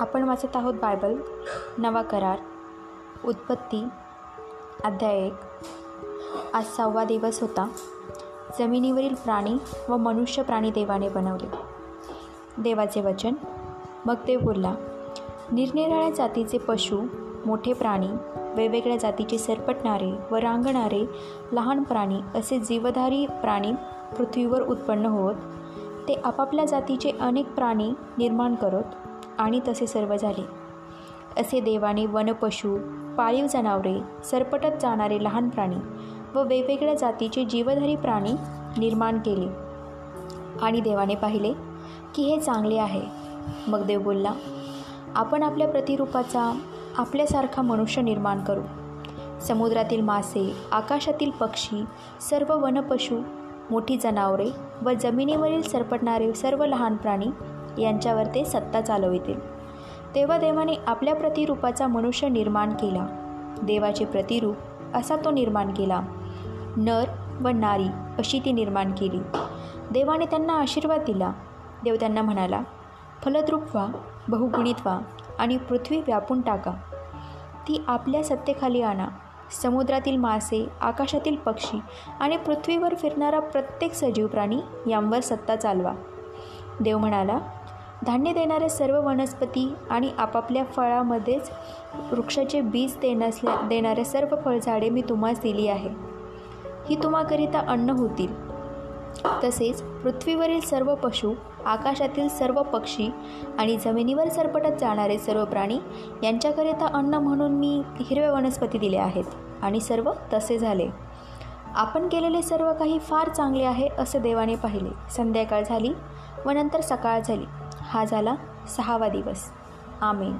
आपण वाचत आहोत बायबल नवा करार उत्पत्ती अध्याय एक. आज सहावा दिवस होता. जमिनीवरील प्राणी व मनुष्य प्राणी देवाने बनवले. देवाचे वचन मग देव बोलला निरनिराळ्या जातीचे पशु मोठे प्राणी वेगवेगळ्या जातीचे सरपटणारे व रांगणारे लहान प्राणी असे जीवधारी प्राणी पृथ्वीवर उत्पन्न होत ते आपापल्या जातीचे अनेक प्राणी निर्माण करत आणि तसे सर्व झाले. असे देवाने वनपशु पाळीव जनावरे सरपटत जाणारे लहान प्राणी व वेगवेगळ्या जातीचे जीवधारी प्राणी निर्माण केले. आणि देवाने पाहिले की हे चांगले आहे. मग देव बोलला आपण आपल्या प्रतिरूपाचा आपल्यासारखा मनुष्य निर्माण करू. समुद्रातील मासे आकाशातील पक्षी सर्व वनपशु मोठी जनावरे व जमिनीवरील सरपटणारे सर्व लहान प्राणी यांच्यावर ते सत्ता चालवितील. तेव्हा देवाने आपल्या प्रतिरूपाचा मनुष्य निर्माण केला. देवाचे प्रतिरूप असा तो निर्माण केला. नर व नारी अशी ती निर्माण केली. देवाने त्यांना आशीर्वाद दिला. देव त्यांना म्हणाला फलद्रूप व्हा बहुगुणित व्हा आणि पृथ्वी व्यापून टाका. ती आपल्या सत्तेखाली आणा. समुद्रातील मासे आकाशातील पक्षी आणि पृथ्वीवर फिरणारा प्रत्येक सजीव प्राणी यांवर सत्ता चालवा. देव म्हणाला धान्य देणाऱ्या सर्व वनस्पती आणि आपापल्या फळामध्येच वृक्षाचे बीज देण्यासल्या देणाऱ्या सर्व फळझाडे मी तुम्हास दिली आहे. ही तुम्हाकरिता अन्न होतील. तसेच पृथ्वीवरील सर्व पशु आकाशातील सर्व पक्षी आणि जमिनीवर सरपटत जाणारे सर्व प्राणी यांच्याकरिता अन्न म्हणून मी हिरव्या वनस्पती दिल्या आहेत आणि सर्व तसे झाले. आपण केलेले सर्व काही फार चांगले आहे असे देवाने पाहिले. संध्याकाळ झाली व नंतर सकाळ झाली. हा झाला सहावा दिवस. आमेन.